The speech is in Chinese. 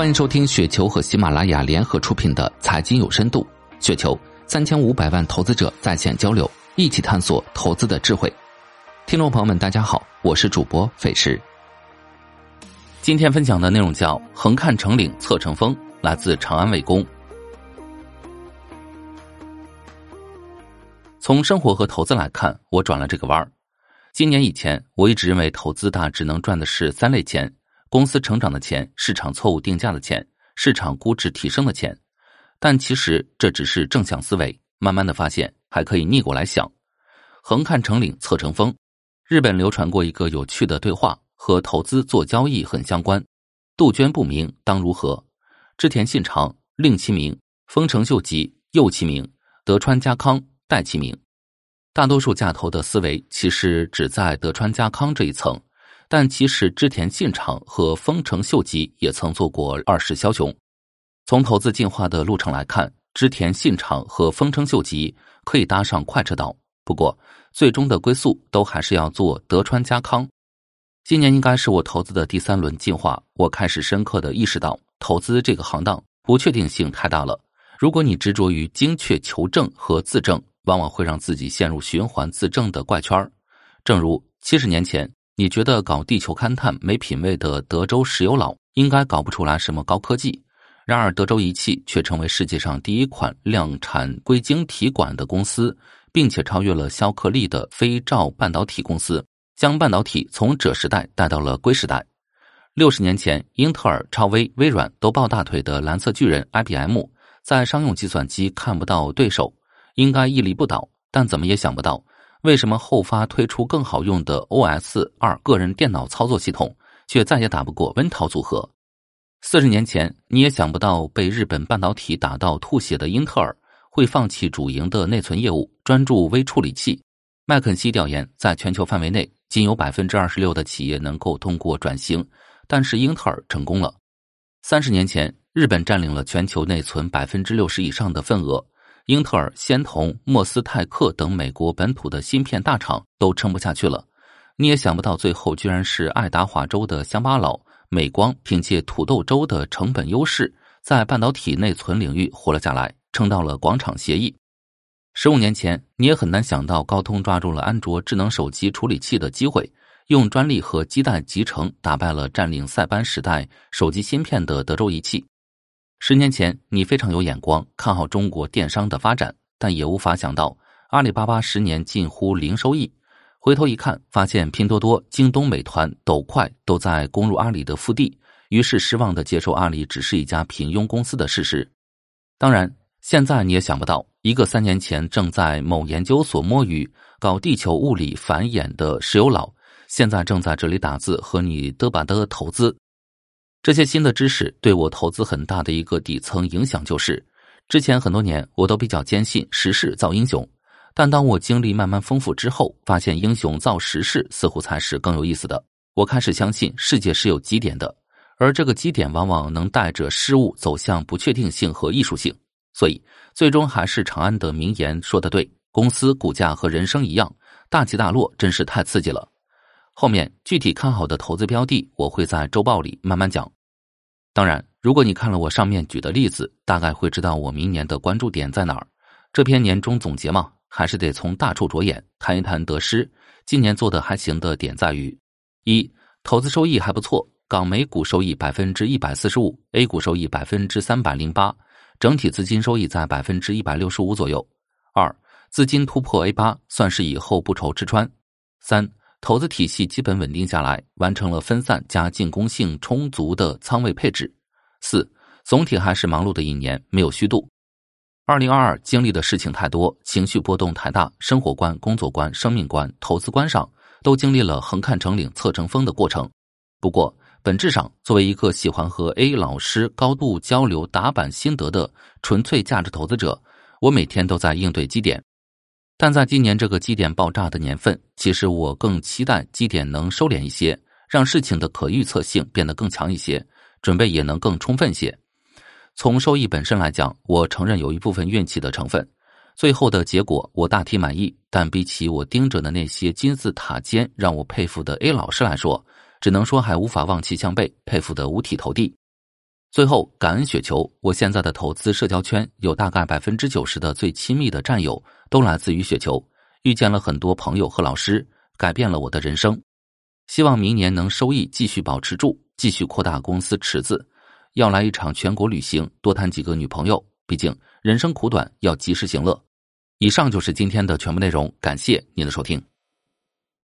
欢迎收听雪球和喜马拉雅联合出品的《财经有深度》，雪球三千五百万投资者在线交流，一起探索投资的智慧。听众朋友们，大家好，我是主播费时。今天分享的内容叫“横看成岭侧成峰”，来自长安卫工。从生活和投资来看，我转了这个弯儿。今年以前，我一直认为投资大只能赚的是三类钱。公司成长的钱，市场错误定价的钱，市场估值提升的钱，但其实这只是正向思维。慢慢的发现，还可以逆过来想，横看成岭侧成峰。日本流传过一个有趣的对话，和投资做交易很相关。杜鹃不鸣，当如何？织田信长令其鸣，丰臣秀吉诱其鸣，德川家康代其鸣。大多数价投的思维，其实只在德川家康这一层。但其实织田信长和丰臣秀吉也曾做过二世枭雄。从投资进化的路程来看，织田信长和丰臣秀吉可以搭上快车道。不过，最终的归宿都还是要做德川家康。今年应该是我投资的第三轮进化，我开始深刻的意识到，投资这个行当不确定性太大了。如果你执着于精确求证和自证，往往会让自己陷入循环自证的怪圈正如七十年前。你觉得搞地球勘探没品位的德州石油佬应该搞不出来什么高科技，然而德州仪器却成为世界上第一款量产硅晶体管的公司，并且超越了肖克利的飞兆半导体公司，将半导体从锗时代带到了硅时代。六十年前，英特尔、超威、微软都抱大腿的蓝色巨人 IBM，在商用计算机看不到对手，应该屹立不倒，但怎么也想不到。为什么后发推出更好用的 OS 二个人电脑操作系统，却再也打不过温涛组合？四十年前，你也想不到被日本半导体打到吐血的英特尔会放弃主营的内存业务，专注微处理器。麦肯锡调研，在全球范围内，仅有百分之二十六的企业能够通过转型，但是英特尔成功了。三十年前，日本占领了全球内存百分之六十以上的份额。英特尔、仙童、莫斯泰克等美国本土的芯片大厂都撑不下去了，你也想不到最后居然是爱达华州的乡巴佬美光凭借土豆州的成本优势，在半导体内存领域活了下来，撑到了广场协议。十五年前，你也很难想到高通抓住了安卓智能手机处理器的机会，用专利和基带集成打败了占领塞班时代手机芯片的德州仪器。十年前，你非常有眼光，看好中国电商的发展，但也无法想到阿里巴巴十年近乎零收益。回头一看，发现拼多多、京东、美团、抖快都在攻入阿里的腹地，于是失望的接受阿里只是一家平庸公司的事实。当然，现在你也想不到，一个三年前正在某研究所摸鱼、搞地球物理繁衍的石油佬，现在正在这里打字和你嘚吧嘚投资。这些新的知识对我投资很大的一个底层影响就是，之前很多年我都比较坚信时势造英雄，但当我经历慢慢丰富之后，发现英雄造时势似乎才是更有意思的。我开始相信世界是有基点的，而这个基点往往能带着事物走向不确定性和艺术性。所以，最终还是长安的名言说的对：公司股价和人生一样，大起大落真是太刺激了。后面具体看好的投资标的，我会在周报里慢慢讲。当然，如果你看了我上面举的例子，大概会知道我明年的关注点在哪儿。这篇年终总结嘛，还是得从大处着眼，谈一谈得失。今年做的还行的点在于：一、投资收益还不错，港美股收益百分之一百四十五，A 股收益百分之三百零八，整体资金收益在百分之一百六十五左右。二、资金突破 A 八，算是以后不愁吃穿。三。投资体系基本稳定下来，完成了分散加进攻性充足的仓位配置。四，总体还是忙碌的一年，没有虚度。二零二二经历的事情太多，情绪波动太大，生活观、工作观、生命观、投资观上都经历了横看成岭侧成峰的过程。不过，本质上，作为一个喜欢和 A 老师高度交流打板心得的纯粹价值投资者，我每天都在应对基点。但在今年这个基点爆炸的年份，其实我更期待基点能收敛一些，让事情的可预测性变得更强一些，准备也能更充分些。从收益本身来讲，我承认有一部分运气的成分。最后的结果我大体满意，但比起我盯着的那些金字塔尖让我佩服的 A 老师来说，只能说还无法望其项背，佩服得五体投地。最后，感恩雪球，我现在的投资社交圈有大概百分之九十的最亲密的战友都来自于雪球，遇见了很多朋友和老师，改变了我的人生。希望明年能收益继续保持住，继续扩大公司池子，要来一场全国旅行，多谈几个女朋友。毕竟人生苦短，要及时行乐。以上就是今天的全部内容，感谢您的收听。